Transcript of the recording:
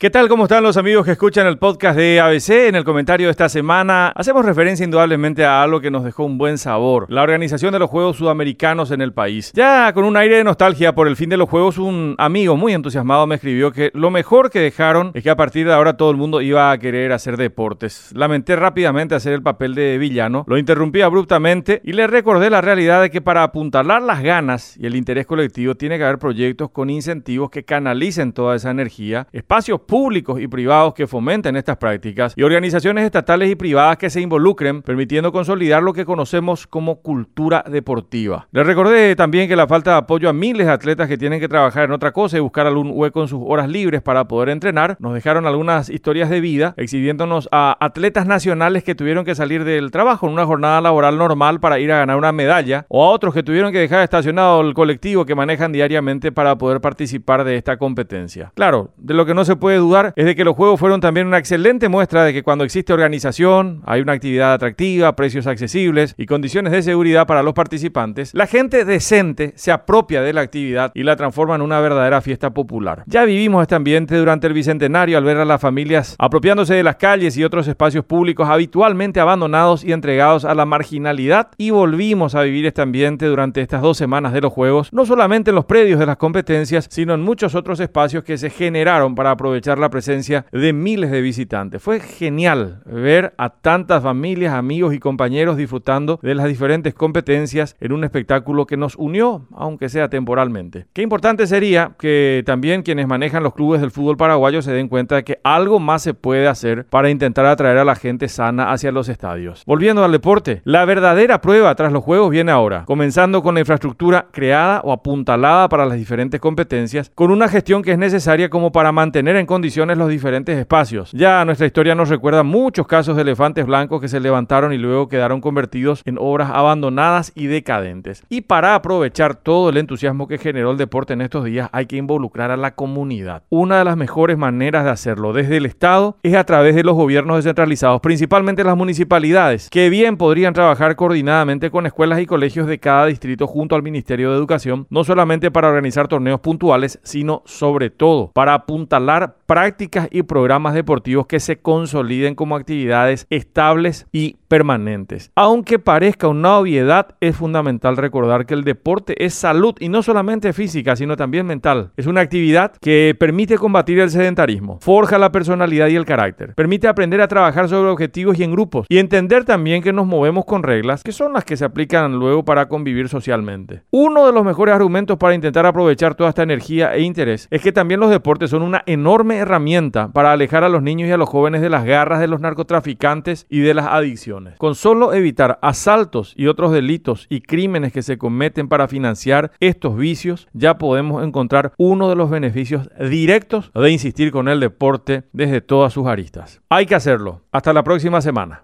¿Qué tal? ¿Cómo están los amigos que escuchan el podcast de ABC? En el comentario de esta semana hacemos referencia indudablemente a algo que nos dejó un buen sabor, la organización de los Juegos Sudamericanos en el país. Ya con un aire de nostalgia por el fin de los Juegos, un amigo muy entusiasmado me escribió que lo mejor que dejaron es que a partir de ahora todo el mundo iba a querer hacer deportes. Lamenté rápidamente hacer el papel de villano, lo interrumpí abruptamente y le recordé la realidad de que para apuntalar las ganas y el interés colectivo tiene que haber proyectos con incentivos que canalicen toda esa energía, espacios públicos y privados que fomenten estas prácticas y organizaciones estatales y privadas que se involucren, permitiendo consolidar lo que conocemos como cultura deportiva. Les recordé también que la falta de apoyo a miles de atletas que tienen que trabajar en otra cosa y buscar algún hueco en sus horas libres para poder entrenar, nos dejaron algunas historias de vida exhibiéndonos a atletas nacionales que tuvieron que salir del trabajo en una jornada laboral normal para ir a ganar una medalla, o a otros que tuvieron que dejar estacionado el colectivo que manejan diariamente para poder participar de esta competencia. Claro, de lo que no se puede dudar es de que los juegos fueron también una excelente muestra de que cuando existe organización, hay una actividad atractiva, precios accesibles y condiciones de seguridad para los participantes, la gente decente se apropia de la actividad y la transforma en una verdadera fiesta popular. Ya vivimos este ambiente durante el Bicentenario al ver a las familias apropiándose de las calles y otros espacios públicos habitualmente abandonados y entregados a la marginalidad y volvimos a vivir este ambiente durante estas dos semanas de los Juegos, no solamente en los predios de las competencias, sino en muchos otros espacios que se generaron para aprovechar la presencia de miles de visitantes. Fue genial ver a tantas familias, amigos y compañeros disfrutando de las diferentes competencias en un espectáculo que nos unió, aunque sea temporalmente. Qué importante sería que también quienes manejan los clubes del fútbol paraguayo se den cuenta de que algo más se puede hacer para intentar atraer a la gente sana hacia los estadios. Volviendo al deporte, la verdadera prueba tras los juegos viene ahora, comenzando con la infraestructura creada o apuntalada para las diferentes competencias, con una gestión que es necesaria como para mantener en condiciones los diferentes espacios. Ya nuestra historia nos recuerda muchos casos de elefantes blancos que se levantaron y luego quedaron convertidos en obras abandonadas y decadentes. Y para aprovechar todo el entusiasmo que generó el deporte en estos días hay que involucrar a la comunidad. Una de las mejores maneras de hacerlo desde el Estado es a través de los gobiernos descentralizados, principalmente las municipalidades, que bien podrían trabajar coordinadamente con escuelas y colegios de cada distrito junto al Ministerio de Educación, no solamente para organizar torneos puntuales, sino sobre todo para apuntalar prácticas y programas deportivos que se consoliden como actividades estables y permanentes. Aunque parezca una obviedad, es fundamental recordar que el deporte es salud y no solamente física, sino también mental. Es una actividad que permite combatir el sedentarismo, forja la personalidad y el carácter, permite aprender a trabajar sobre objetivos y en grupos y entender también que nos movemos con reglas que son las que se aplican luego para convivir socialmente. Uno de los mejores argumentos para intentar aprovechar toda esta energía e interés es que también los deportes son una enorme herramienta para alejar a los niños y a los jóvenes de las garras de los narcotraficantes y de las adicciones. Con solo evitar asaltos y otros delitos y crímenes que se cometen para financiar estos vicios, ya podemos encontrar uno de los beneficios directos de insistir con el deporte desde todas sus aristas. Hay que hacerlo. Hasta la próxima semana.